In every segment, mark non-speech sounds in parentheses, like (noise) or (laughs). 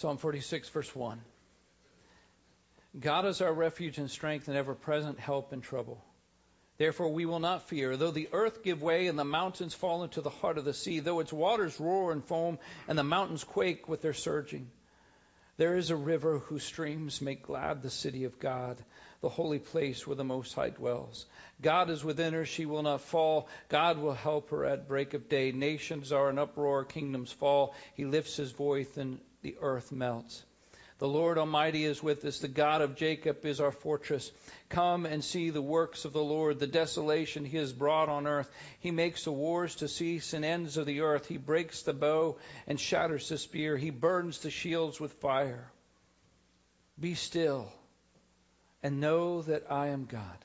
Psalm 46, verse 1. God is our refuge and strength and ever present help in trouble. Therefore we will not fear, though the earth give way and the mountains fall into the heart of the sea, though its waters roar and foam and the mountains quake with their surging. There is a river whose streams make glad the city of God, the holy place where the Most High dwells. God is within her, she will not fall. God will help her at break of day. Nations are in uproar, kingdoms fall. He lifts his voice and the earth melts. The Lord Almighty is with us. The God of Jacob is our fortress. Come and see the works of the Lord, the desolation he has brought on earth. He makes the wars to cease and ends of the earth. He breaks the bow and shatters the spear. He burns the shields with fire. Be still and know that I am God.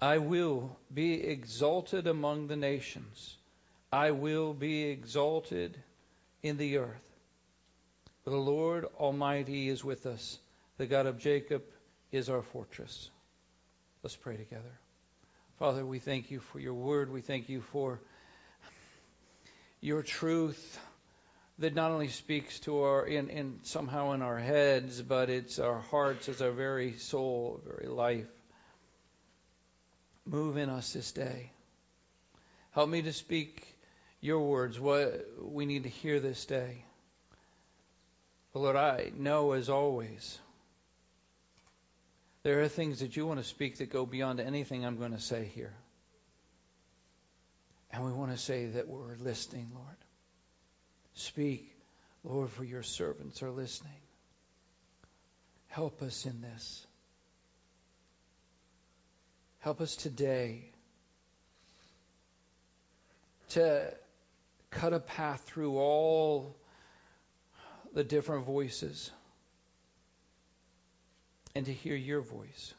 I will be exalted among the nations. I will be exalted in the earth. For the Lord Almighty is with us. The God of Jacob is our fortress. Let's pray together. Father, we thank you for your word. We thank you for your truth that not only speaks to our in, in somehow in our heads, but it's our hearts, it's our very soul, very life. Move in us this day. Help me to speak your words, what we need to hear this day. Lord, I know as always, there are things that you want to speak that go beyond anything I'm going to say here. And we want to say that we're listening, Lord. Speak, Lord, for your servants are listening. Help us in this. Help us today to cut a path through all the different voices and to hear your voice.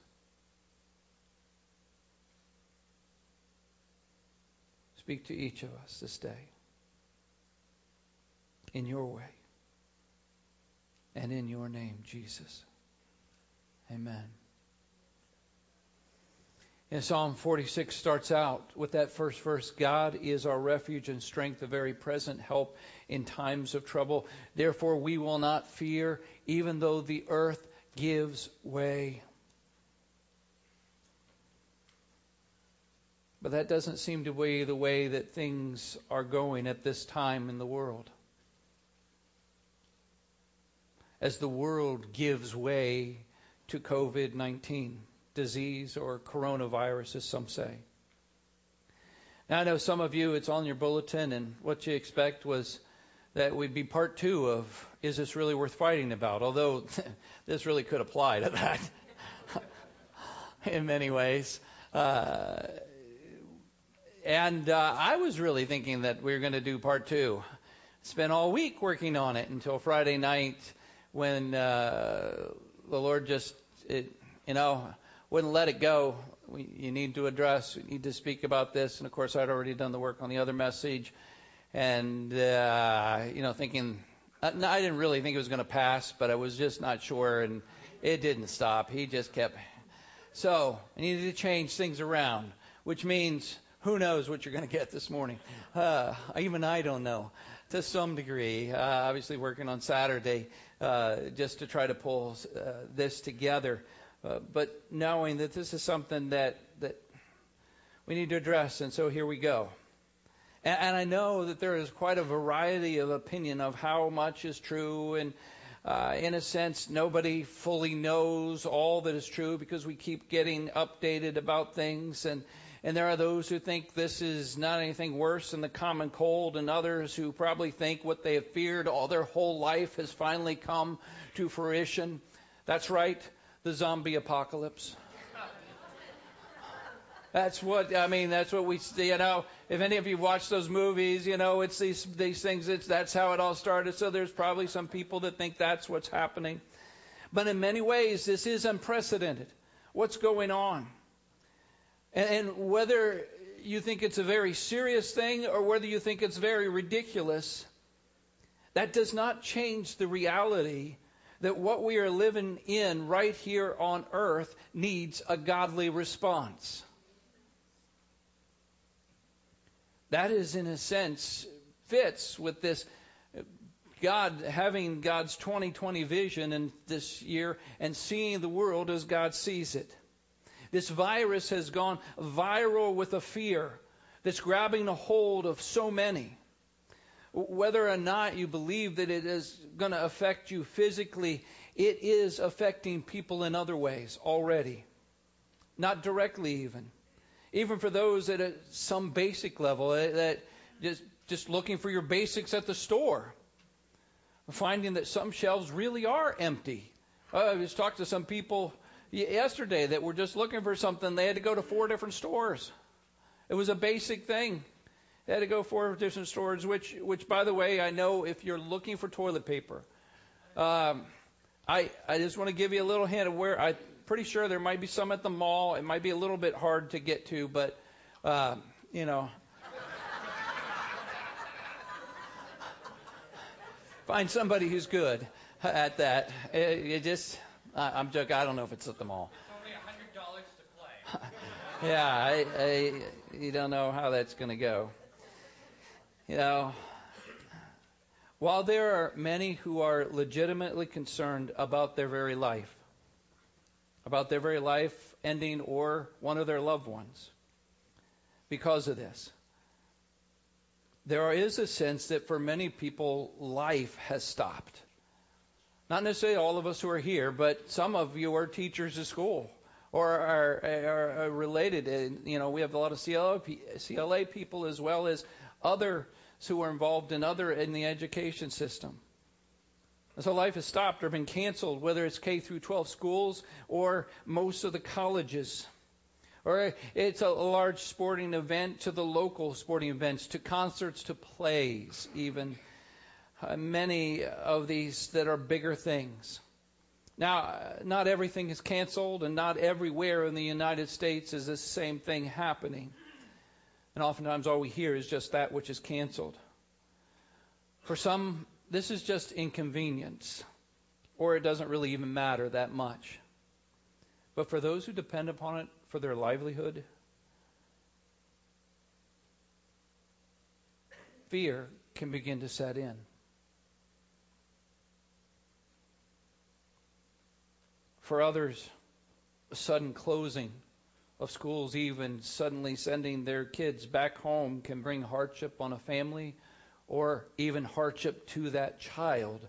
Speak to each of us this day in your way and in your name, Jesus. Amen. And Psalm 46 starts out with that first verse God is our refuge and strength, a very present help in times of trouble. Therefore, we will not fear, even though the earth gives way. But that doesn't seem to be the way that things are going at this time in the world. As the world gives way to COVID 19 disease or coronavirus, as some say. Now, I know some of you, it's on your bulletin, and what you expect was that we'd be part two of Is This Really Worth Fighting About? Although (laughs) this really could apply to that (laughs) in many ways. Uh, and uh, I was really thinking that we were going to do part two. Spent all week working on it until Friday night when uh, the Lord just, it, you know, wouldn't let it go. We, you need to address, you need to speak about this. And of course, I'd already done the work on the other message and uh, you know, thinking uh, I didn't really think it was going to pass, but I was just not sure, and it didn't stop. He just kept. So I needed to change things around, which means who knows what you're going to get this morning. Uh, even I don't know to some degree. Uh, obviously, working on Saturday uh, just to try to pull uh, this together, uh, but knowing that this is something that that we need to address, and so here we go. And, and I know that there is quite a variety of opinion of how much is true and uh, in a sense, nobody fully knows all that is true because we keep getting updated about things. And, and there are those who think this is not anything worse than the common cold, and others who probably think what they have feared all their whole life has finally come to fruition. That's right, the zombie apocalypse. That's what I mean. That's what we, see. you know. If any of you watch those movies, you know it's these these things. It's that's how it all started. So there's probably some people that think that's what's happening, but in many ways this is unprecedented. What's going on? And, and whether you think it's a very serious thing or whether you think it's very ridiculous, that does not change the reality that what we are living in right here on earth needs a godly response. That is, in a sense, fits with this God having God's 2020 vision in this year and seeing the world as God sees it. This virus has gone viral with a fear that's grabbing a hold of so many. Whether or not you believe that it is going to affect you physically, it is affecting people in other ways already. Not directly, even. Even for those at some basic level, eh, that just, just looking for your basics at the store, finding that some shelves really are empty. Uh, I just talked to some people yesterday that were just looking for something. They had to go to four different stores. It was a basic thing. They had to go four different stores, which, which, by the way, I know if you're looking for toilet paper, um, I, I just want to give you a little hint of where I'm pretty sure there might be some at the mall. It might be a little bit hard to get to, but, uh, you know. (laughs) Find somebody who's good at that. It, it just, I'm joking. I don't know if it's at the mall. It's only hundred dollars to play. (laughs) yeah, I, I, you don't know how that's going to go. You know, while there are many who are legitimately concerned about their very life, about their very life ending or one of their loved ones because of this, there is a sense that for many people, life has stopped. Not necessarily all of us who are here, but some of you are teachers at school or are, are, related. And, you know, we have a lot of CLA, CLA people as well as other who are involved in other in the education system. And so life has stopped or been canceled, whether it's K through 12 schools or most of the colleges. Or it's a large sporting event to the local sporting events, to concerts, to plays, even. Uh, many of these that are bigger things. Now, not everything is canceled, and not everywhere in the United States is the same thing happening. And oftentimes all we hear is just that which is canceled. For some, this is just inconvenience, or it doesn't really even matter that much. But for those who depend upon it for their livelihood, fear can begin to set in. For others, a sudden closing of schools, even suddenly sending their kids back home, can bring hardship on a family or even hardship to that child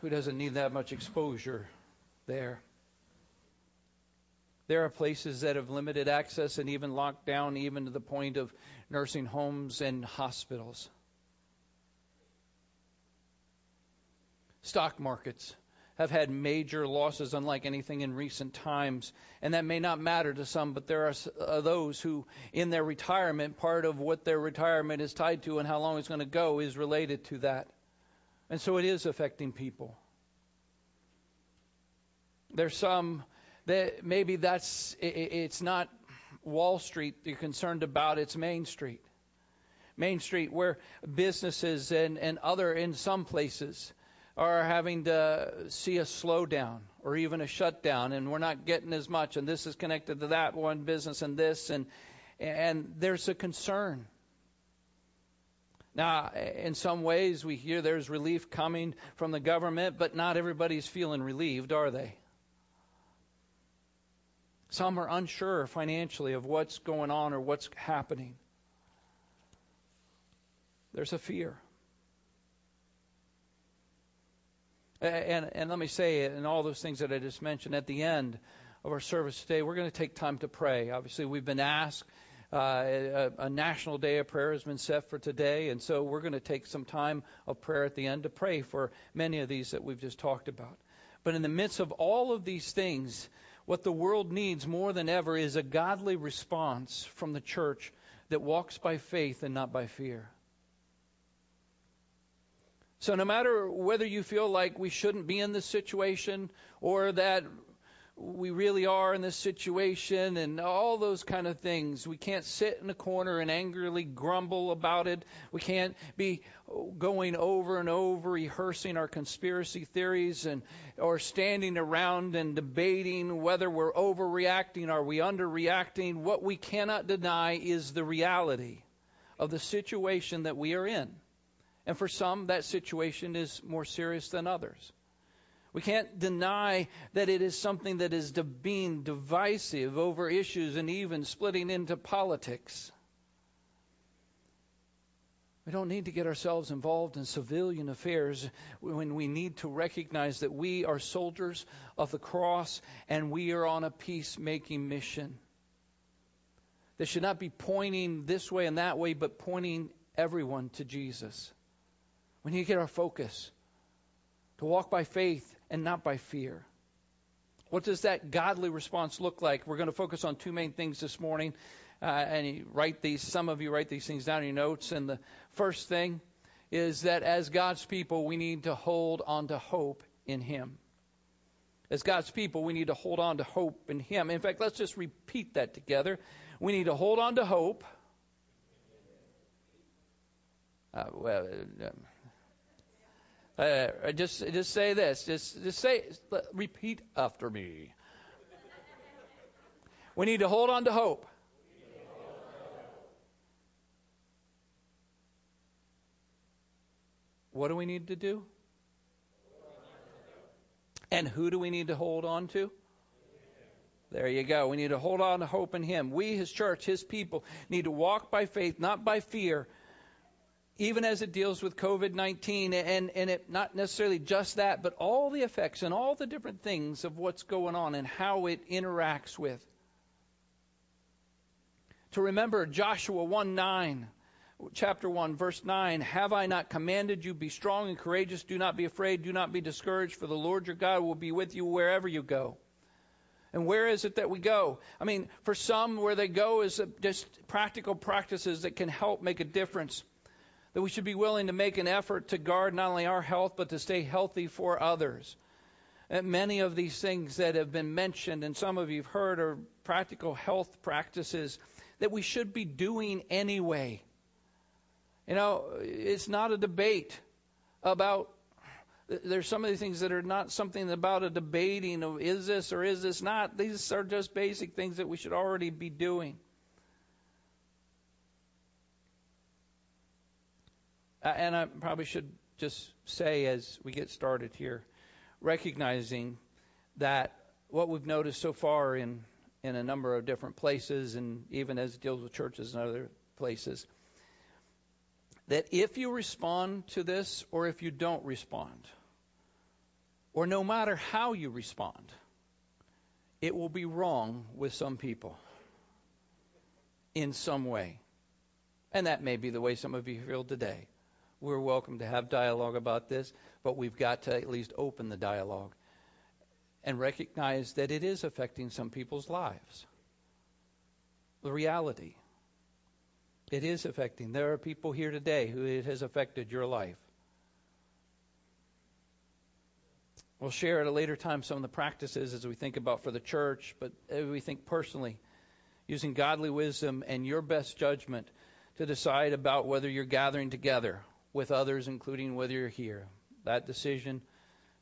who doesn't need that much exposure there. There are places that have limited access and even locked down, even to the point of nursing homes and hospitals. Stock markets have had major losses unlike anything in recent times. And that may not matter to some, but there are uh, those who, in their retirement, part of what their retirement is tied to and how long it's going to go is related to that. And so it is affecting people. There's some that maybe that's, it's not Wall Street you're concerned about, it's Main Street. Main Street, where businesses and, and other, in some places, are having to see a slowdown or even a shutdown, and we're not getting as much, and this is connected to that one business and this, and and there's a concern. Now, in some ways, we hear there's relief coming from the government, but not everybody's feeling relieved, are they? Some are unsure financially of what's going on or what's happening. There's a fear. And, and let me say, and all those things that I just mentioned at the end of our service today, we're going to take time to pray. Obviously, we've been asked. Uh, a, a, national day of prayer has been set for today, and so we're going to take some time of prayer at the end to pray for many of these that we've just talked about. But in the midst of all of these things, what the world needs more than ever is a godly response from the church that walks by faith and not by fear. So, no matter whether you feel like we shouldn't be in this situation or that we really are in this situation and all those kind of things, we can't sit in a corner and angrily grumble about it. We can't be going over and over rehearsing our conspiracy theories and or standing around and debating whether we're overreacting or we underreacting. What we cannot deny is the reality of the situation that we are in And for some, that situation is more serious than others. We can't deny that it is something that is being divisive over issues and even splitting into politics. We don't need to get ourselves involved in civilian affairs when we need to recognize that we are soldiers of the cross and we are on a peacemaking mission. That should not be pointing this way and that way, but pointing everyone to Jesus. We need to get our focus to walk by faith and not by fear. What does that godly response look like? We're going to focus on two main things this morning. Uh, and write these, some of you write these things down in your notes. And the first thing is that as God's people, we need to hold on to hope in Him. As God's people, we need to hold on to hope in Him. In fact, let's just repeat that together. We need to hold on to hope. Uh, well, uh, uh just just say this. Just just say. Repeat after me. We need to hold on to hope. What do we need to do? And who do we need to hold on to? There you go. We need to hold on to hope in Him. We, His church, His people, need to walk by faith, not by fear, even as it deals with COVID 19, and, and it, not necessarily just that, but all the effects and all the different things of what's going on and how it interacts with. To remember Joshua 1 9 chapter 1, verse 9 Have I not commanded you, be strong and courageous? Do not be afraid, do not be discouraged, for the Lord your God will be with you wherever you go. And where is it that we go? I mean, for some, where they go is just practical practices that can help make a difference. That we should be willing to make an effort to guard not only our health, but to stay healthy for others. And many of these things that have been mentioned, and some of you have heard, are practical health practices that we should be doing anyway. You know, it's not a debate about. There's some of these things that are not something about a debating of is this or is this not. These are just basic things that we should already be doing. Uh, and I probably should just say as we get started here, recognizing that what we've noticed so far in, in a number of different places, and even as it deals with churches and other places, that if you respond to this or if you don't respond, or no matter how you respond, it will be wrong with some people in some way. And that may be the way some of you feel today. We're welcome to have dialogue about this, but we've got to at least open the dialogue and recognize that it is affecting some people's lives. The reality. It is affecting. There are people here today who it has affected your life. We'll share at a later time some of the practices as we think about for the church, but as we think personally, using godly wisdom and your best judgment to decide about whether you're gathering together with others, including whether you're here. That decision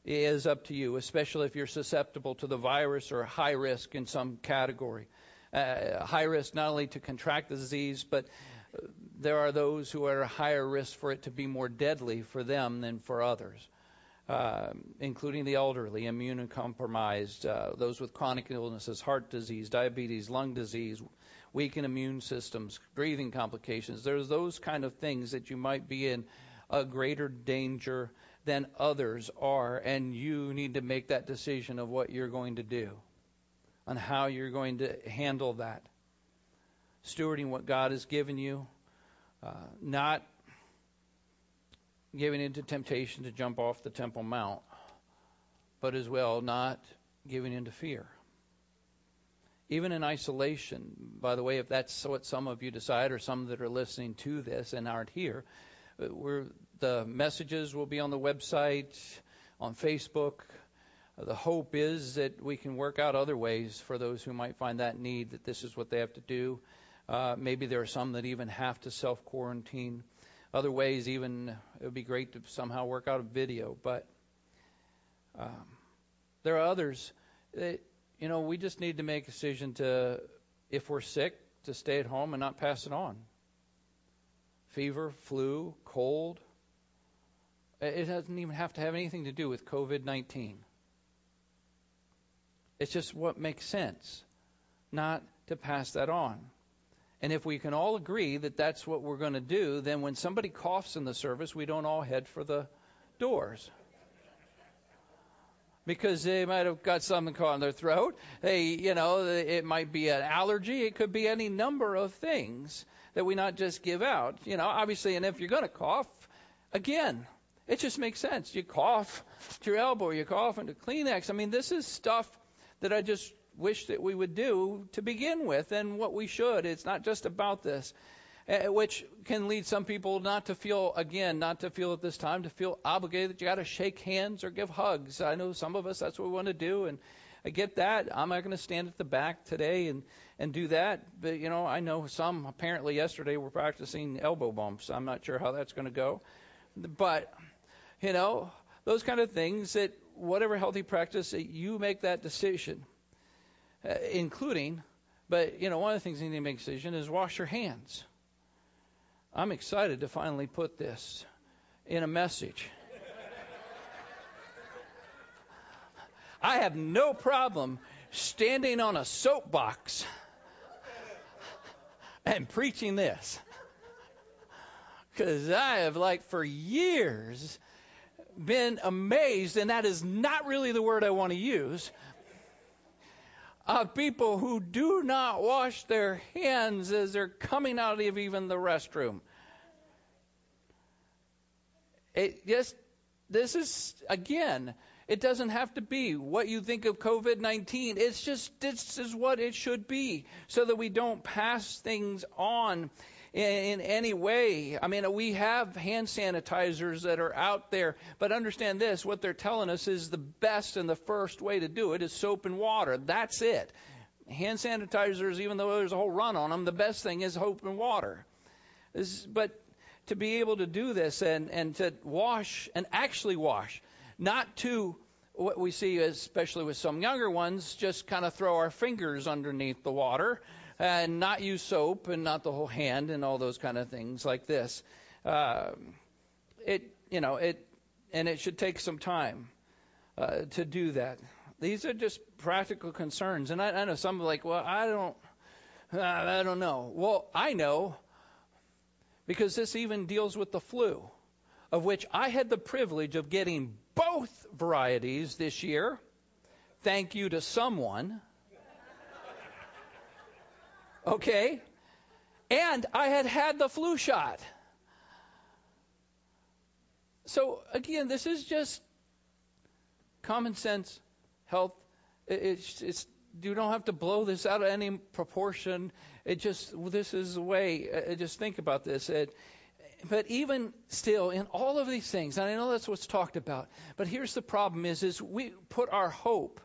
is up to you, especially if you're susceptible to the virus or high risk in some category. Uh, high risk not only to contract the disease, but there are those who are at higher risk for it to be more deadly for them than for others, uh, including the elderly, immunocompromised, uh, those with chronic illnesses, heart disease, diabetes, lung disease, weakened immune systems, breathing complications. There's those kind of things that you might be in a greater danger than others are, and you need to make that decision of what you're going to do, on how you're going to handle that stewarding what God has given you, uh, not giving into temptation to jump off the Temple Mount, but as well not giving into fear. Even in isolation, by the way, if that's what some of you decide, or some that are listening to this and aren't here, uh, we're, the messages will be on the website, on Facebook. Uh, the hope is that we can work out other ways for those who might find that need, that this is what they have to do. Uh, maybe there are some that even have to self quarantine. Other ways, even it would be great to somehow work out a video. But um, there are others that, you know, we just need to make a decision to, if we're sick, to stay at home and not pass it on. Fever, flu, cold, It doesn't even have to have anything to do with COVID 19. It's just what makes sense, not to pass that on. And if we can all agree that that's what we're going to do, then when somebody coughs in the service, we don't all head for the doors. Because they might have got something caught in their throat. They, you know, it might be an allergy. It could be any number of things that we not just give out. You know, obviously, and if you're going to cough, again, it just makes sense. You cough to your elbow, you cough into Kleenex. I mean, this is stuff that I just wish that we would do to begin with, and what we should. It's not just about this, which can lead some people not to feel, again, not to feel at this time, to feel obligated that you got to shake hands or give hugs. I know some of us that's what we want to do, and I get that. I'm not going to stand at the back today and and do that. But you know, I know some apparently yesterday were practicing elbow bumps. I'm not sure how that's going to go, but you know, those kind of things that whatever healthy practice that you make that decision, uh, including. But you know, one of the things you need to make a decision is wash your hands. I'm excited to finally put this in a message. I have no problem standing on a soapbox and preaching this. Because I have, like, for years been amazed, and that is not really the word I want to use, of people who do not wash their hands as they're coming out of even the restroom. It just, this is, again, it doesn't have to be what you think of COVID 19. It's just, this is what it should be so that we don't pass things on in, in any way. I mean, we have hand sanitizers that are out there, but understand this what they're telling us is the best and the first way to do it is soap and water. That's it. Hand sanitizers, even though there's a whole run on them, the best thing is soap and water. This, but to be able to do this and, and to wash and actually wash, not to what we see, especially with some younger ones, just kind of throw our fingers underneath the water and not use soap and not the whole hand and all those kind of things like this. Uh, it, you know, it, and it should take some time uh, to do that. These are just practical concerns, and I, I know some are like, well, I don't, I don't know. Well, I know because this even deals with the flu, of which I had the privilege of getting both varieties this year. Thank you to someone. Okay? And I had had the flu shot. So, again, this is just common sense health. It's, it's, you don't have to blow this out of any proportion. It just, this is the way. Uh, just think about this. It, but even still, in all of these things, and I know that's what's talked about, but here's the problem: is is we put our hope.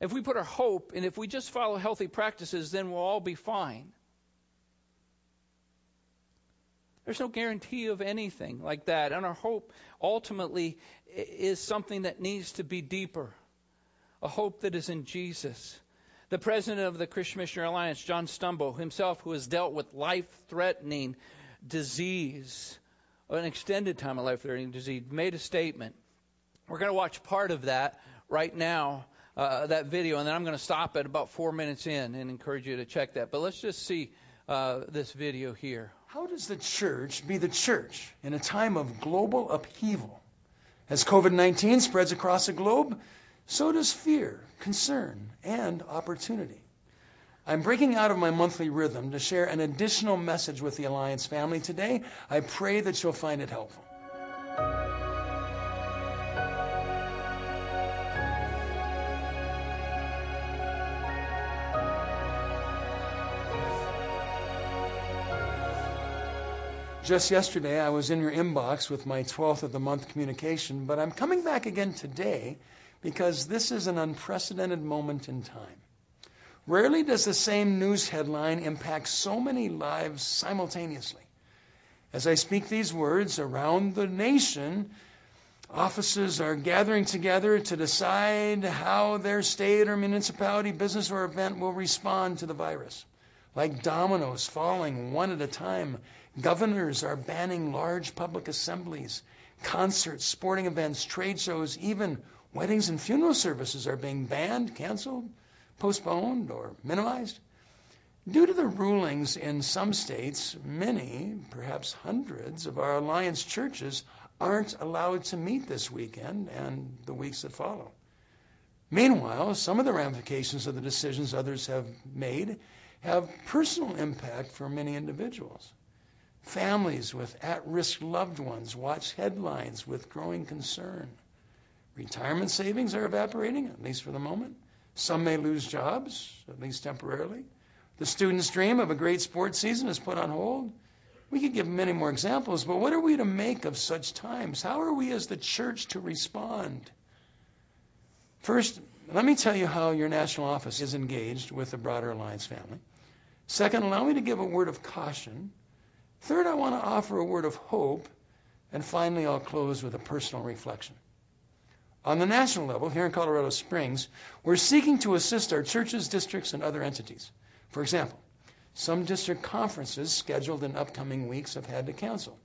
If we put our hope, and if we just follow healthy practices, then we'll all be fine. There's no guarantee of anything like that, and our hope ultimately is something that needs to be deeper, a hope that is in Jesus. The president of the Christian Missionary Alliance, John Stumbo, himself, who has dealt with life-threatening disease, an extended time of life threatening disease, made a statement. We're going to watch part of that right now, uh, that video, and then I'm going to stop at about four minutes in and encourage you to check that. But let's just see uh, this video here. How does the church be the church in a time of global upheaval? As COVID 19 spreads across the globe, so does fear, concern, and opportunity. I'm breaking out of my monthly rhythm to share an additional message with the Alliance family today. I pray that you'll find it helpful. Just yesterday, I was in your inbox with my 12th of the month communication, but I'm coming back again today because this is an unprecedented moment in time. Rarely does the same news headline impact so many lives simultaneously. As I speak these words around the nation, offices are gathering together to decide how their state or municipality, business, or event will respond to the virus. Like dominoes falling one at a time, governors are banning large public assemblies. concerts, sporting events, trade shows, even weddings and funeral services are being banned, canceled, postponed, or minimized. Due to the rulings in some states, many, perhaps hundreds, of our Alliance churches aren't allowed to meet this weekend and the weeks that follow. Meanwhile, some of the ramifications of the decisions others have made have personal impact for many individuals. Families with at risk loved ones watch headlines with growing concern. Retirement savings are evaporating, at least for the moment. Some may lose jobs, at least temporarily. The student's dream of a great sports season is put on hold. We could give many more examples, but what are we to make of such times? How are we as the church to respond? First, let me tell you how your national office is engaged with the broader Alliance family. Second, allow me to give a word of caution. Third, I want to offer a word of hope. And finally, I'll close with a personal reflection. On the national level, here in Colorado Springs, we're seeking to assist our churches, districts, and other entities. For example, some district conferences scheduled in upcoming weeks have had to cancel.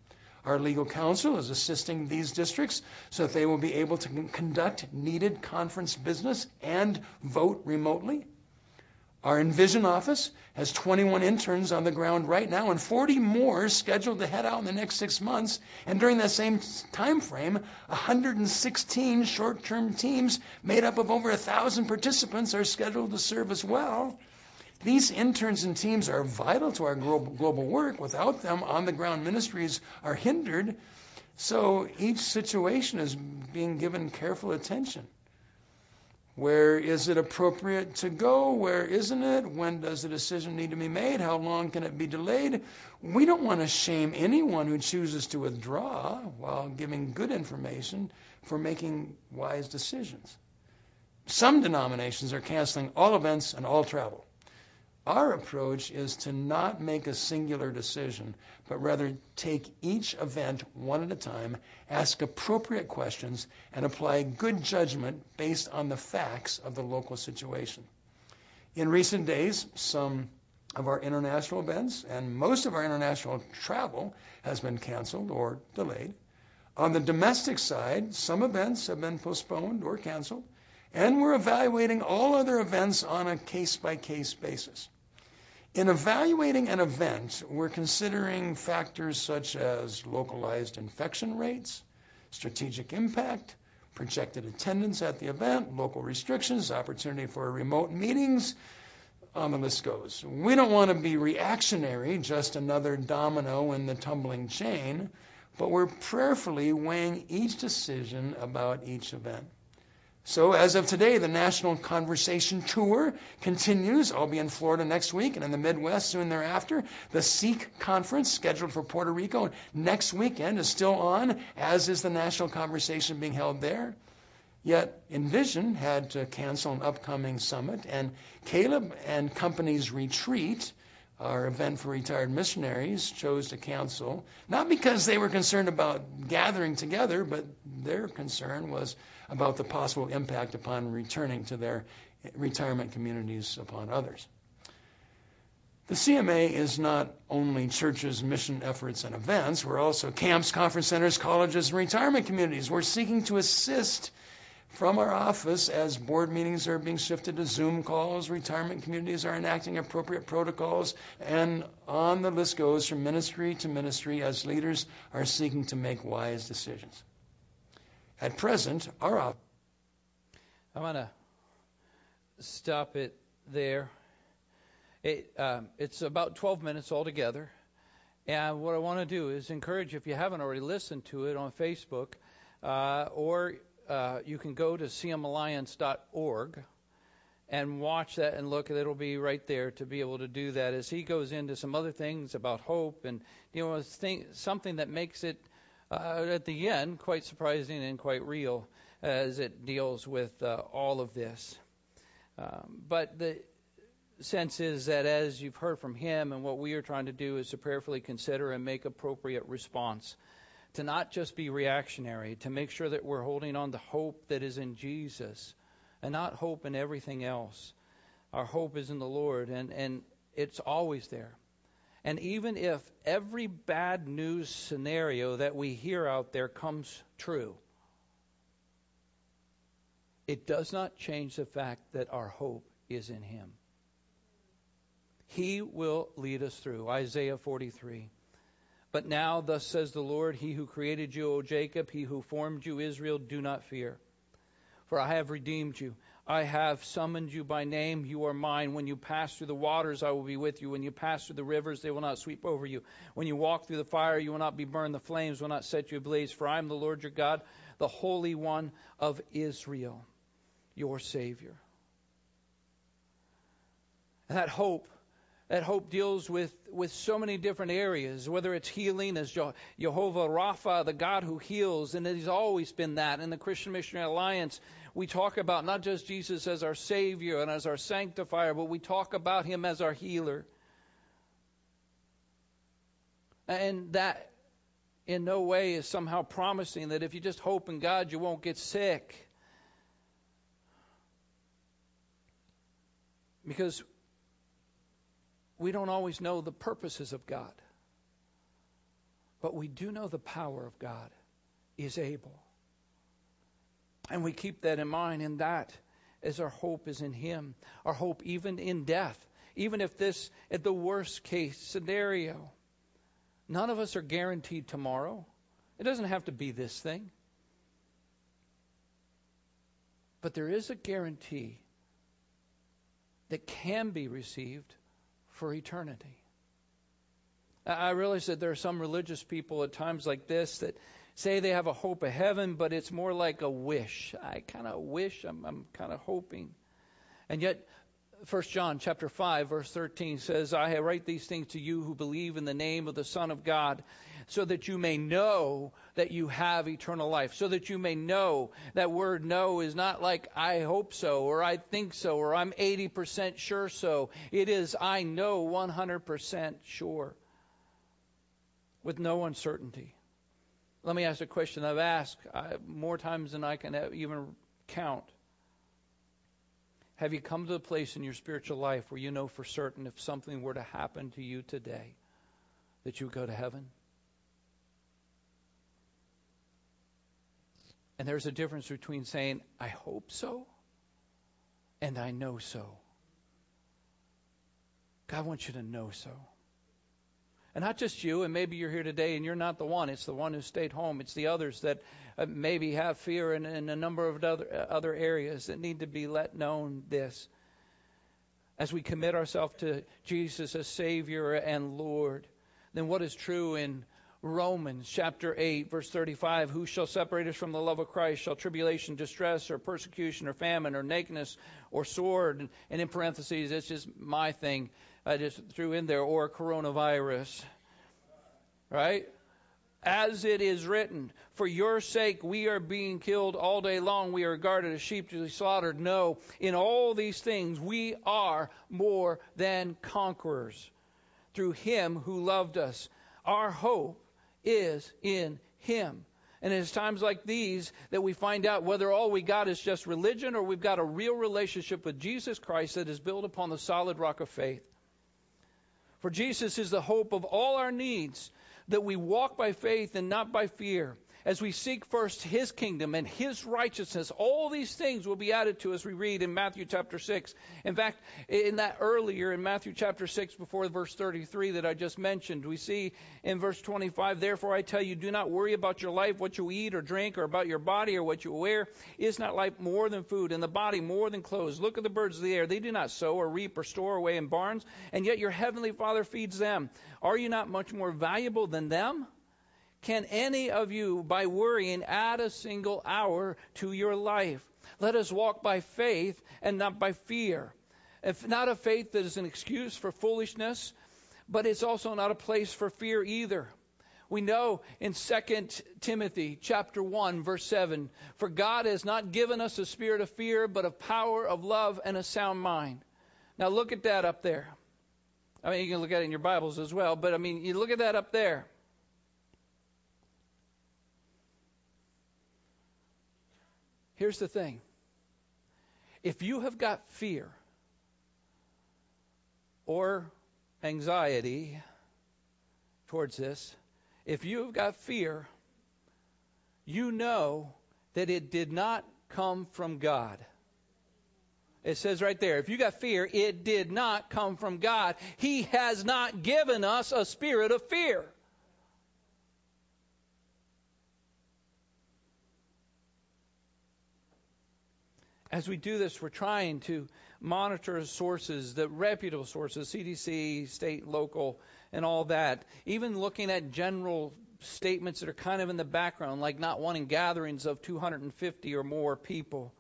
Our legal counsel is assisting these districts so that they will be able to conduct needed conference business and vote remotely. Our Envision office has 21 interns on the ground right now and 40 more scheduled to head out in the next six months. And during that same time frame, 116 short-term teams made up of over a thousand participants are scheduled to serve as well. These interns and teams are vital to our global work. Without them, on the ground ministries are hindered. So each situation is being given careful attention. Where is it appropriate to go? Where isn't it? When does the decision need to be made? How long can it be delayed? We don't want to shame anyone who chooses to withdraw while giving good information for making wise decisions. Some denominations are canceling all events and all travel. Our approach is to not make a singular decision, but rather take each event one at a time, ask appropriate questions, and apply good judgment based on the facts of the local situation. In recent days, some of our international events and most of our international travel has been canceled or delayed. On the domestic side, some events have been postponed or canceled, and we're evaluating all other events on a case by case basis. In evaluating an event, we're considering factors such as localized infection rates, strategic impact, projected attendance at the event, local restrictions, opportunity for remote meetings, um, on the list goes. We don't want to be reactionary, just another domino in the tumbling chain, but we're prayerfully weighing each decision about each event. So, as of today, the National Conversation Tour continues. I'll be in Florida next week and in the Midwest soon thereafter. The Seek Conference, scheduled for Puerto Rico next weekend, is still on, as is the National Conversation being held there. Yet, Envision had to cancel an upcoming summit, and Caleb and Company's retreat, our event for retired missionaries, chose to cancel, not because they were concerned about gathering together, but their concern was about the possible impact upon returning to their retirement communities upon others. The CMA is not only churches, mission efforts, and events. We're also camps, conference centers, colleges, and retirement communities. We're seeking to assist from our office as board meetings are being shifted to Zoom calls, retirement communities are enacting appropriate protocols, and on the list goes from ministry to ministry as leaders are seeking to make wise decisions. At present, our op- I'm going to stop it there. It, um, it's about 12 minutes altogether. And what I want to do is encourage if you haven't already listened to it on Facebook, uh, or uh, you can go to cmalliance.org and watch that and look. It'll be right there to be able to do that. As he goes into some other things about hope and you know something that makes it uh, at the end, quite surprising and quite real as it deals with uh, all of this. Um, but the sense is that as you've heard from him, and what we are trying to do is to prayerfully consider and make appropriate response. To not just be reactionary, to make sure that we're holding on to hope that is in Jesus and not hope in everything else. Our hope is in the Lord, and, and it's always there. And even if every bad news scenario that we hear out there comes true, it does not change the fact that our hope is in Him. He will lead us through. Isaiah 43. But now, thus says the Lord, He who created you, O Jacob, He who formed you, Israel, do not fear. For I have redeemed you. I have summoned you by name. You are mine. When you pass through the waters, I will be with you. When you pass through the rivers, they will not sweep over you. When you walk through the fire, you will not be burned. The flames will not set you ablaze. For I am the Lord your God, the Holy One of Israel, your Savior. And that hope that hope deals with, with so many different areas, whether it's healing as Jehovah Rapha, the God who heals, and He's always been that. In the Christian Missionary Alliance, we talk about not just Jesus as our Savior and as our sanctifier, but we talk about Him as our healer. And that in no way is somehow promising that if you just hope in God, you won't get sick. Because we don't always know the purposes of God. But we do know the power of God is able. And we keep that in mind, and that is our hope is in Him. Our hope even in death. Even if this, at the worst case scenario, none of us are guaranteed tomorrow. It doesn't have to be this thing. But there is a guarantee that can be received for eternity. I realize that there are some religious people at times like this that say they have a hope of heaven, but it's more like a wish. I kind of wish, I'm, I'm kind of hoping. And yet, 1 John chapter 5 verse 13 says, I write these things to you who believe in the name of the Son of God, so that you may know that you have eternal life. So that you may know that word know is not like I hope so or I think so or I'm 80% sure so. It is I know 100% sure with no uncertainty. Let me ask a question I've asked uh, more times than I can even count. Have you come to a place in your spiritual life where you know for certain if something were to happen to you today that you would go to heaven? And there's a difference between saying, I hope so, and I know so. God wants you to know so. And not just you, and maybe you're here today and you're not the one. It's the one who stayed home. It's the others that uh, maybe have fear in, in a number of other, uh, other areas that need to be let known this. As we commit ourselves to Jesus as Savior and Lord, then what is true in Romans chapter 8, verse 35 Who shall separate us from the love of Christ? Shall tribulation, distress, or persecution, or famine, or nakedness, or sword? And in parentheses, it's just my thing. I just threw in there, or coronavirus. Right? As it is written, for your sake we are being killed all day long. We are regarded as sheep to be slaughtered. No, in all these things we are more than conquerors through him who loved us. Our hope is in Him. And it's times like these that we find out whether all we got is just religion or we've got a real relationship with Jesus Christ that is built upon the solid rock of faith. For Jesus is the hope of all our needs, that we walk by faith and not by fear as we seek first his kingdom and his righteousness, all these things will be added to us, we read in Matthew chapter 6. In fact, in that earlier, in Matthew chapter 6, before verse 33 that I just mentioned, we see in verse 25, Therefore I tell you, do not worry about your life, what you eat or drink, or about your body or what you wear. Is not life more than food, and the body more than clothes? Look at the birds of the air. They do not sow or reap or store away in barns, and yet your heavenly Father feeds them. Are you not much more valuable than them? Can any of you, by worrying, add a single hour to your life? Let us walk by faith and not by fear. If not a faith that is an excuse for foolishness, but it's also not a place for fear either. We know in 2 Timothy chapter 1 verse 7, for God has not given us a spirit of fear, but of power, of love, and a sound mind. Now look at that up there. I mean, you can look at it in your Bibles as well, but I mean, you look at that up there. Here's the thing if you have got fear or anxiety towards this. If you've got fear, you know that it did not come from God. It says right there, if you got fear, it did not come from God. He has not given us a spirit of fear. As we do this, we're trying to monitor sources, the reputable sources, CDC, state, local, and all that. Even looking at general statements that are kind of in the background, like not wanting gatherings of 250 or more people,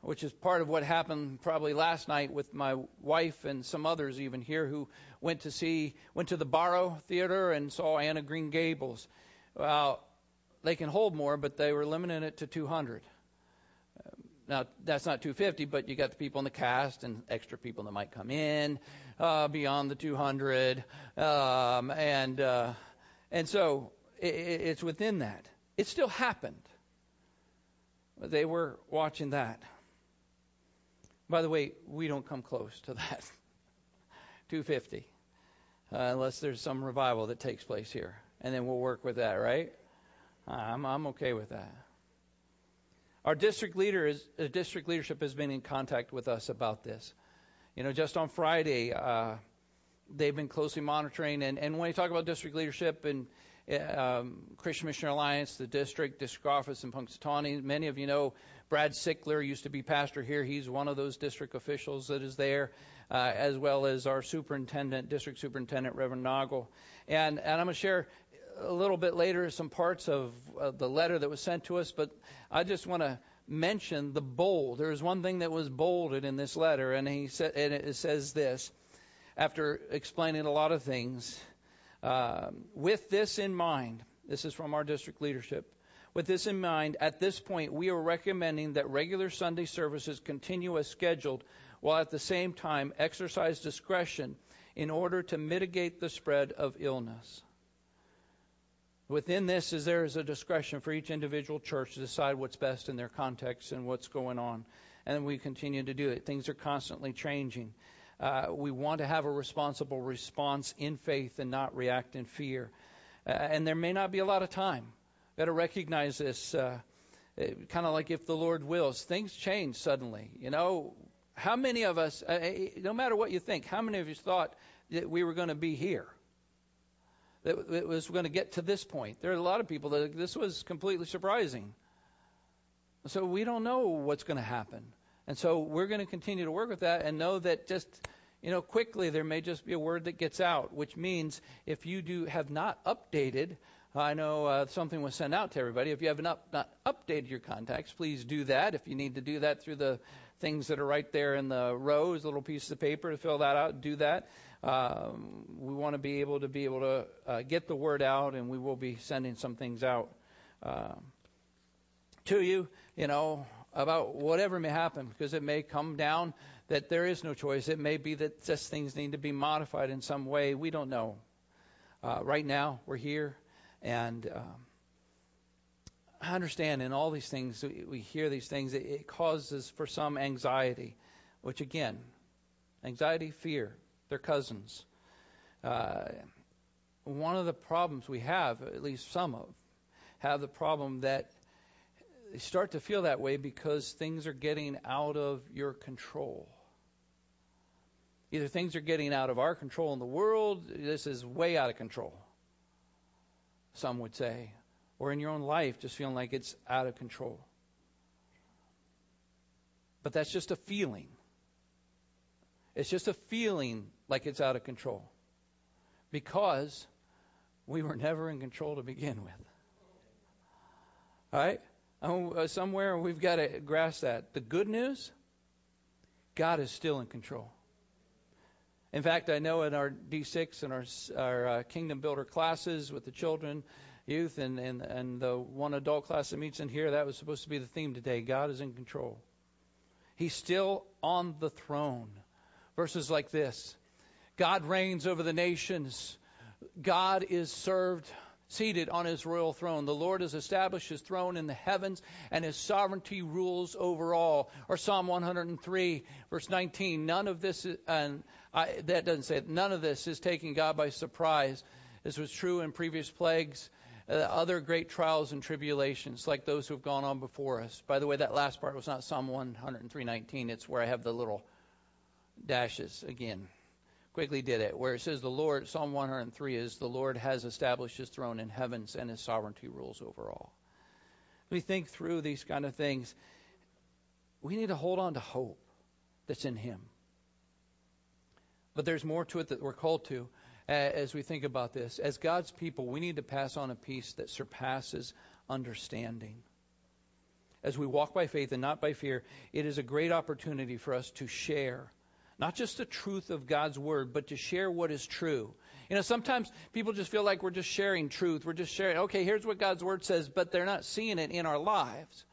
which is part of what happened probably last night with my wife and some others even here who went to see went to the Barrow Theater and saw Anne of Green Gables. Well, they can hold more, but they were limiting it to 200. Now that's not 250, but you got the people in the cast and extra people that might come in uh, beyond the 200, um, and uh, and so it, it's within that. It still happened. They were watching that. By the way, we don't come close to that (laughs) 250 uh, unless there's some revival that takes place here, and then we'll work with that, right? I'm I'm okay with that. Our district leader is, uh, district leadership has been in contact with us about this. You know, just on Friday, uh, they've been closely monitoring. And, and when you talk about district leadership and um, Christian Missionary Alliance, the district, district office in Punxsutawney, many of you know Brad Sickler used to be pastor here. He's one of those district officials that is there, uh, as well as our superintendent, district superintendent, Reverend Noggle. And, and I'm going to share a little bit later some parts of uh, the letter that was sent to us, but I just want to mention the bold. There is one thing that was bolded in this letter, and he said, and it says this after explaining a lot of things. Uh, with this in mind, this is from our district leadership. With this in mind, at this point, we are recommending that regular Sunday services continue as scheduled, while at the same time exercise discretion in order to mitigate the spread of illness. Within this is there is a discretion for each individual church to decide what's best in their context and what's going on. And we continue to do it. Things are constantly changing. Uh, we want to have a responsible response in faith and not react in fear. Uh, and there may not be a lot of time. We've got to recognize this. Uh, kind of like if the Lord wills, things change suddenly. You know, how many of us, uh, no matter what you think, how many of you thought that we were going to be here? That it was going to get to this point. There are a lot of people that this was completely surprising. So we don't know what's going to happen. And so we're going to continue to work with that and know that just you know quickly there may just be a word that gets out, which means if you do have not updated I know uh, something was sent out to everybody. If you have not, not updated your contacts, please do that. If you need to do that through the things that are right there in the rows, little pieces of paper to fill that out, do that. Um, we want to be able to be able to uh, get the word out, and we will be sending some things out uh, to you, you know, about whatever may happen, because it may come down that there is no choice. It may be that just things need to be modified in some way. We don't know. Uh, right now, we're here, and um, I understand in all these things, we, we hear these things, it, it causes for some anxiety, which again, anxiety, fear, they're cousins. Uh, one of the problems we have, at least some of, have the problem that they start to feel that way because things are getting out of your control. Either things are getting out of our control in the world, this is way out of control, some would say, or in your own life, just feeling like it's out of control. But that's just a feeling. It's just a feeling like it's out of control because we were never in control to begin with. All right? Uh, somewhere we've got to grasp that. The good news God is still in control. In fact, I know in our D6 and our, our uh, Kingdom Builder classes with the children, youth, and, and, and the one adult class that meets in here, that was supposed to be the theme today. God is in control. He's still on the throne. Verses like this God reigns over the nations. God is served, seated on his royal throne. The Lord has established his throne in the heavens, and his sovereignty rules over all. Or Psalm 103, verse 19. None of this, is, and I, that doesn't say it, none of this is taking God by surprise. This was true in previous plagues, uh, other great trials and tribulations, like those who have gone on before us. By the way, that last part was not Psalm 103:19. It's where I have the little dashes again. Quickly did it, where it says the Lord, Psalm 103 is the Lord has established his throne in heavens and his sovereignty rules over all. We think through these kind of things. We need to hold on to hope that's in him. But there's more to it that we're called to uh, as we think about this. As God's people, we need to pass on a peace that surpasses understanding. As we walk by faith and not by fear, it is a great opportunity for us to share not just the truth of God's word, but to share what is true. You know, sometimes people just feel like we're just sharing truth. We're just sharing, okay, here's what God's word says, but they're not seeing it in our lives.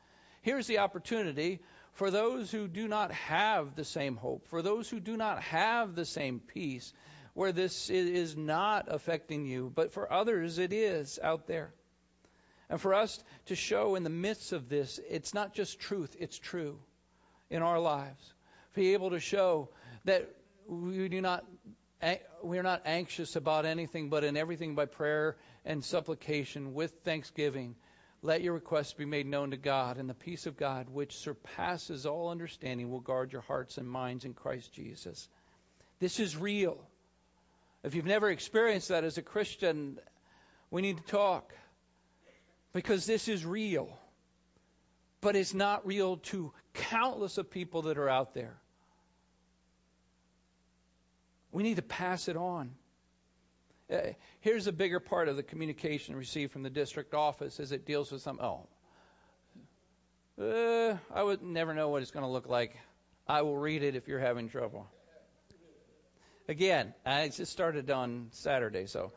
Here's the opportunity for those who do not have the same hope, for those who do not have the same peace, where this is not affecting you, but for others it is out there. And for us to show in the midst of this, it's not just truth, it's true in our lives. Be able to show that we do not we are not anxious about anything, but in everything by prayer and supplication with thanksgiving, let your requests be made known to God, and the peace of God, which surpasses all understanding, will guard your hearts and minds in Christ Jesus. This is real. If you've never experienced that as a Christian, we need to talk because this is real. But it's not real to countless of people that are out there. We need to pass it on. Uh, here's a bigger part of the communication received from the district office as it deals with some. Oh, uh, I would never know what it's going to look like. I will read it if you're having trouble. Again, I just started on Saturday, so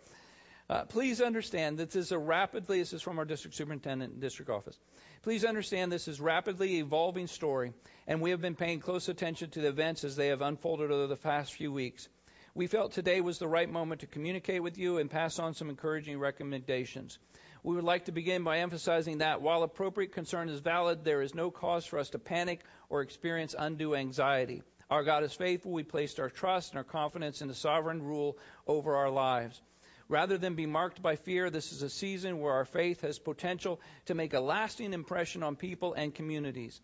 uh, please understand that this is a rapidly. This is from our district superintendent and district office. Please understand this is rapidly evolving story, and we have been paying close attention to the events as they have unfolded over the past few weeks. We felt today was the right moment to communicate with you and pass on some encouraging recommendations. We would like to begin by emphasizing that while appropriate concern is valid, there is no cause for us to panic or experience undue anxiety. Our God is faithful. We placed our trust and our confidence in the sovereign rule over our lives. Rather than be marked by fear, this is a season where our faith has potential to make a lasting impression on people and communities.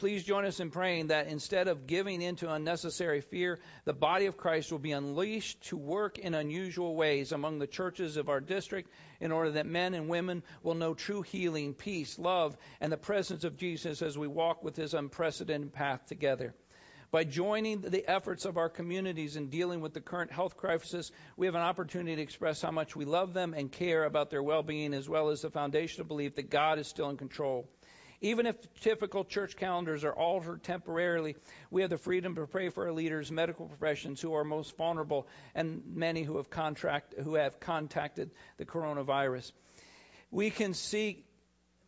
Please join us in praying that instead of giving into unnecessary fear, the body of Christ will be unleashed to work in unusual ways among the churches of our district in order that men and women will know true healing, peace, love, and the presence of Jesus as we walk with his unprecedented path together. By joining the efforts of our communities in dealing with the current health crisis, we have an opportunity to express how much we love them and care about their well being, as well as the foundational belief that God is still in control. Even if typical church calendars are altered temporarily, we have the freedom to pray for our leaders, medical professions who are most vulnerable, and many who have contract who have contacted the coronavirus. We can seek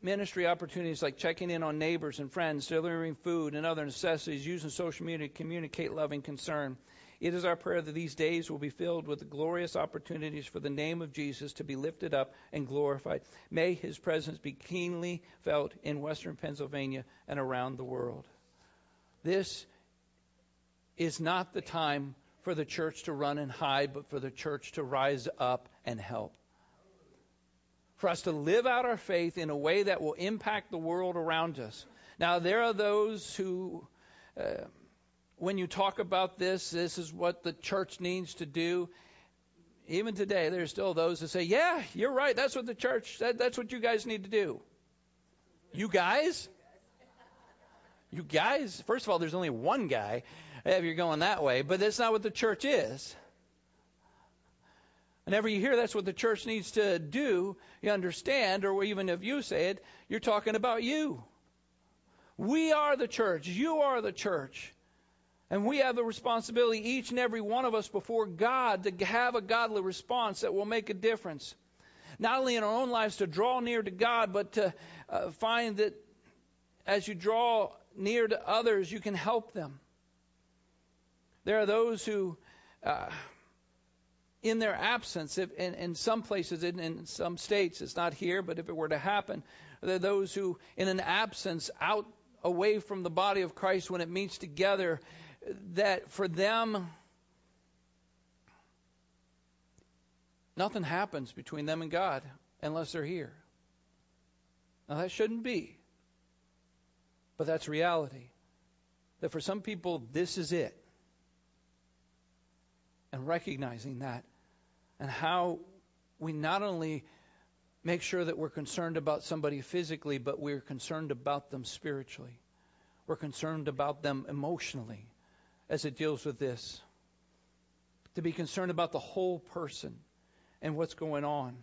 ministry opportunities like checking in on neighbors and friends, delivering food and other necessities, using social media to communicate loving concern. It is our prayer that these days will be filled with glorious opportunities for the name of Jesus to be lifted up and glorified. May his presence be keenly felt in western Pennsylvania and around the world. This is not the time for the church to run and hide, but for the church to rise up and help. For us to live out our faith in a way that will impact the world around us. Now, there are those who. Uh, when you talk about this, this is what the church needs to do. Even today, there's still those that say, "Yeah, you're right. That's what the church. That, that's what you guys need to do." You guys? You guys? First of all, there's only one guy if you're going that way, but that's not what the church is. Whenever you hear that's what the church needs to do, you understand, or even if you say it, you're talking about you. We are the church. You are the church. And we have a responsibility, each and every one of us, before God to have a godly response that will make a difference. Not only in our own lives to draw near to God, but to uh, find that as you draw near to others, you can help them. There are those who, uh, in their absence, if, in, in some places, in, in some states, it's not here, but if it were to happen, there are those who, in an absence, out away from the body of Christ when it meets together, that for them, Nothing happens between them and God unless they're here. Now, that shouldn't be. But that's reality. That for some people, this is it. And recognizing that and how we not only make sure that we're concerned about somebody physically, but we're concerned about them spiritually. We're concerned about them emotionally as it deals with this. To be concerned about the whole person and what's going on.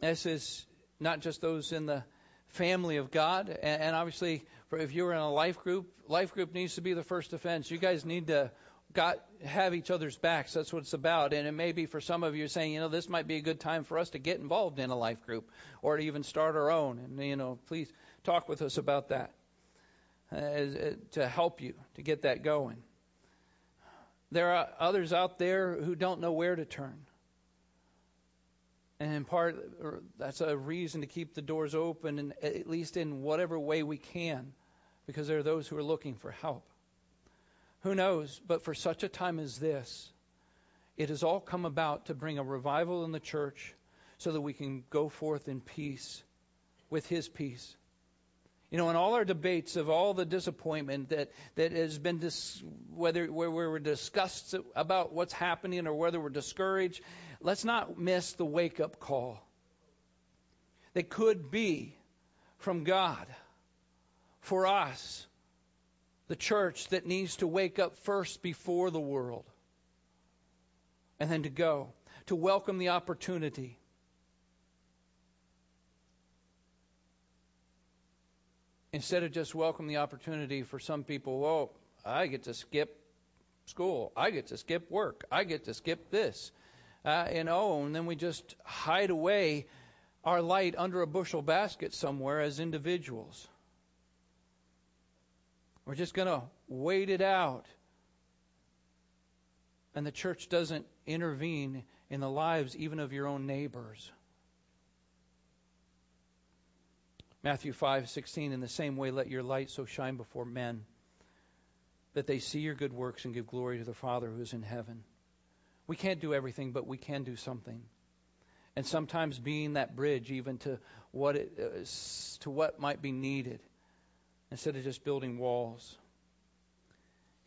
This is not just those in the family of God, and, obviously, if you're in a life group, life group needs to be the first defense. You guys need to got have each other's backs. That's what it's about. And it may be for some of you saying, you know, this might be a good time for us to get involved in a life group or to even start our own. And you know, please talk with us about that Uh, to help you to get that going. There are others out there who don't know where to turn. And in part, that's a reason to keep the doors open, and at least in whatever way we can, because there are those who are looking for help. Who knows? But for such a time as this, it has all come about to bring a revival in the church so that we can go forth in peace with His peace. You know, in all our debates of all the disappointment that, that has been, dis, whether where we're discussed about what's happening or whether we're discouraged, let's not miss the wake up call that could be from God for us the church that needs to wake up first before the world and then to go, to welcome the opportunity. Instead of just welcome the opportunity for some people, well, I get to skip school, I get to skip work, I get to skip this, uh, and oh, and then we just hide away our light under a bushel basket somewhere as individuals. We're just going to wait it out. And the church doesn't intervene in the lives even of your own neighbors. Matthew 5:16 in the same way let your light so shine before men that they see your good works and give glory to the Father who is in heaven. We can't do everything, but we can do something. And sometimes being that bridge even to what it, uh, to what might be needed instead of just building walls.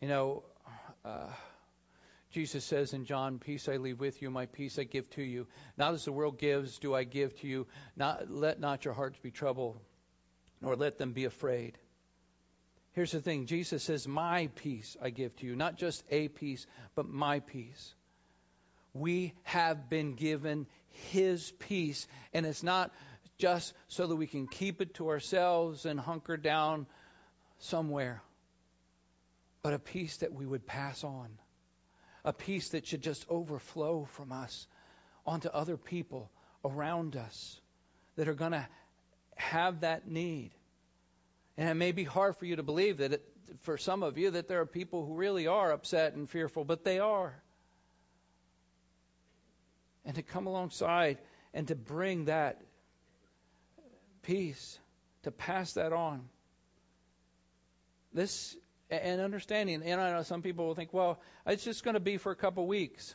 You know, uh, Jesus says in John, Peace I leave with you, my peace I give to you. Not as the world gives, do I give to you. Not, let not your hearts be troubled, nor let them be afraid. Here's the thing Jesus says, My peace I give to you. Not just a peace, but my peace. We have been given His peace, and it's not just so that we can keep it to ourselves and hunker down somewhere, but a peace that we would pass on, a peace that should just overflow from us onto other people around us that are going to have that need. And it may be hard for you to believe that, it, for some of you, that there are people who really are upset and fearful, but they are. And to come alongside and to bring that peace, to pass that on. This and understanding, and I know some people will think, well, it's just going to be for a couple weeks.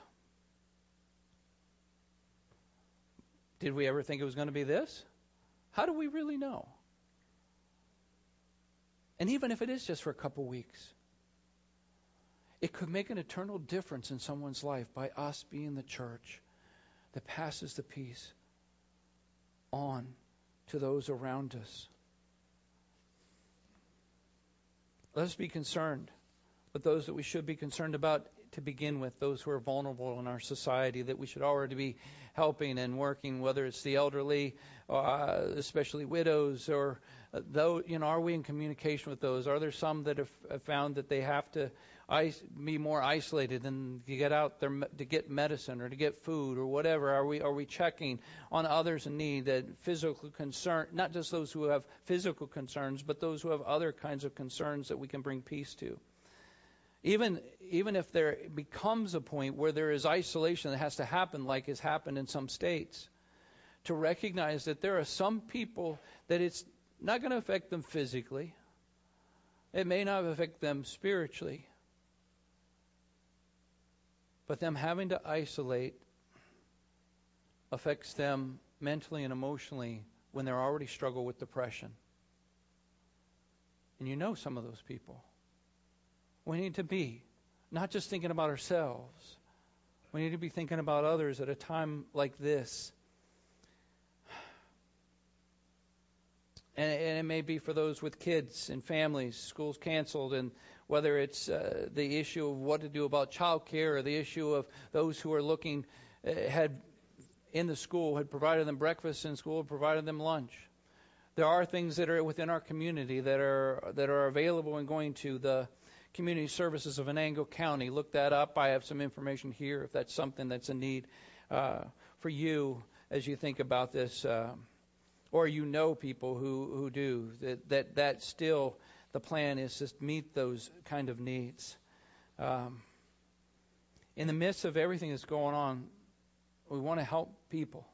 Did we ever think it was going to be this? How do we really know? And even if it is just for a couple weeks, it could make an eternal difference in someone's life by us being the church that passes the peace on to those around us. Let us be concerned with those that we should be concerned about to begin with, those who are vulnerable in our society that we should already be helping and working, whether it's the elderly, uh, especially widows, or uh, though you know, are we in communication with those? Are there some that have, have found that they have to be more isolated and to get out there to get medicine or to get food or whatever? Are we are we checking on others in need that physical concern, not just those who have physical concerns, but those who have other kinds of concerns that we can bring peace to? Even even if there becomes a point where there is isolation that has to happen, like has happened in some states, to recognize that there are some people that it's not going to affect them physically. It may not affect them spiritually But them having to isolate affects them mentally and emotionally when they're already struggle with depression. And you know some of those people. We need to be not just thinking about ourselves. We need to be thinking about others at a time like this. And, and it may be for those with kids and families, schools canceled, and whether it's uh, the issue of what to do about child care or the issue of those who are looking, uh, had in the school, had provided them breakfast in school, provided them lunch. There are things that are within our community that are that are available and going to the community services of Venango County. Look that up. I have some information here if that's something that's a need uh, for you as you think about this, uh, or you know people who who do that. That that still the plan is to meet those kind of needs. Um, in the midst of everything that's going on, we want to help people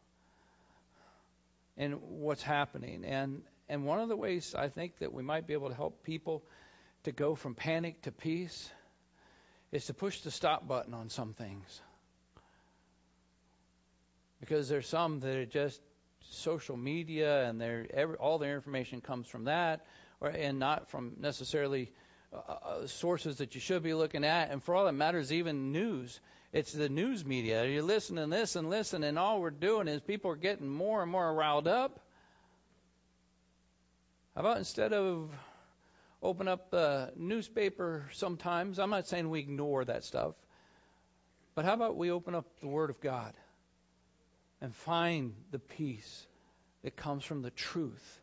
and what's happening. And and one of the ways I think that we might be able to help people to go from panic to peace is to push the stop button on some things. Because there's some that are just social media and every, all their information comes from that or, and not from necessarily uh, uh, sources that you should be looking at. And for all that matters, even news. It's the news media. You listen to this and listen, and all we're doing is people are getting more and more riled up. How about instead of open up the newspaper sometimes, I'm not saying we ignore that stuff, but how about we open up the Word of God and find the peace that comes from the truth?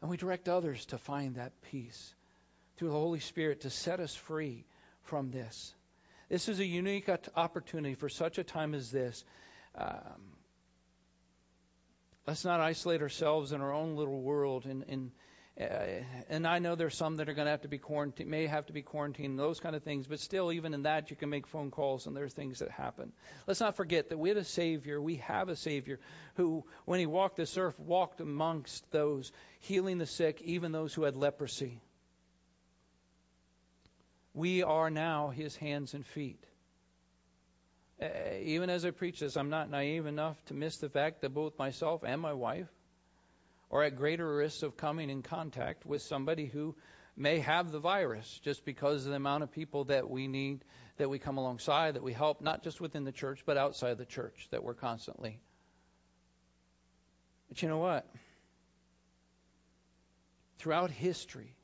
And we direct others to find that peace through the Holy Spirit to set us free from this. This is a unique opportunity for such a time as this. Um, let's not isolate ourselves in our own little world. And, and, and I know there's some that are going to have to be quarantined, may have to be quarantined, those kind of things. But still, even in that, you can make phone calls, and there are things that happen. Let's not forget that we had a Savior. We have a Savior who, when He walked this earth, walked amongst those, healing the sick, even those who had leprosy. We are now his hands and feet. Uh, even as I preach this, I'm not naive enough to miss the fact that both myself and my wife are at greater risk of coming in contact with somebody who may have the virus just because of the amount of people that we need, that we come alongside, that we help, not just within the church, but outside the church, that we're constantly. But you know what? Throughout history,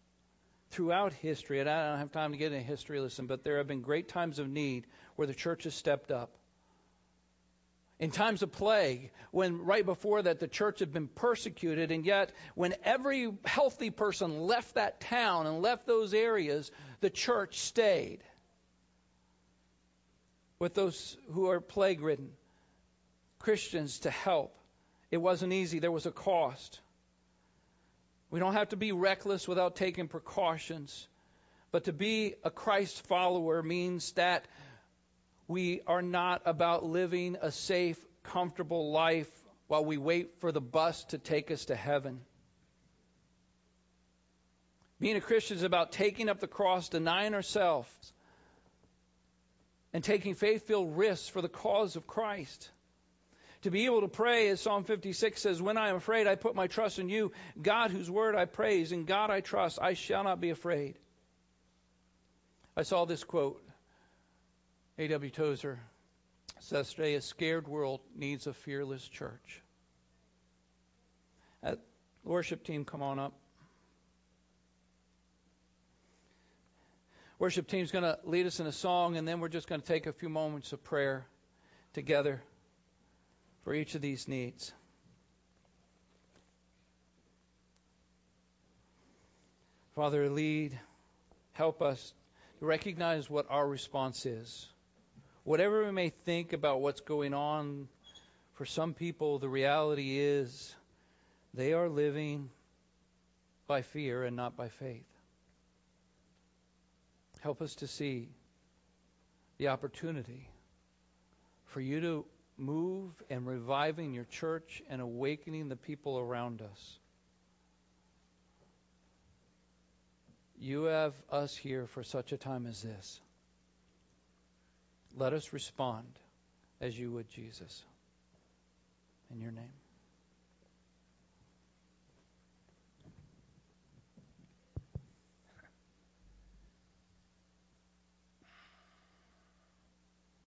throughout history, and I don't have time to get into history lesson, but there have been great times of need where the church has stepped up. In times of plague, when right before that the church had been persecuted, and yet when every healthy person left that town and left those areas, the church stayed with those who are plague ridden, Christians to help. It wasn't easy, there was a cost. We don't have to be reckless without taking precautions. But to be a Christ follower means that we are not about living a safe, comfortable life while we wait for the bus to take us to heaven. Being a Christian is about taking up the cross, denying ourselves, and taking faith filled risks for the cause of Christ. To be able to pray, as Psalm 56 says, When I am afraid, I put my trust in you. God, whose word I praise, in God I trust, I shall not be afraid. I saw this quote. A.W. Tozer says today, a scared world needs a fearless church. Worship team, come on up. Worship team's going to lead us in a song, and then we're just going to take a few moments of prayer together for each of these needs. Father, lead, help us to recognize what our response is. Whatever we may think about what's going on, for some people, the reality is they are living by fear and not by faith. Help us to see the opportunity for you to move and reviving your church and awakening the people around us. You have us here for such a time as this. Let us respond as you would, Jesus. In your name.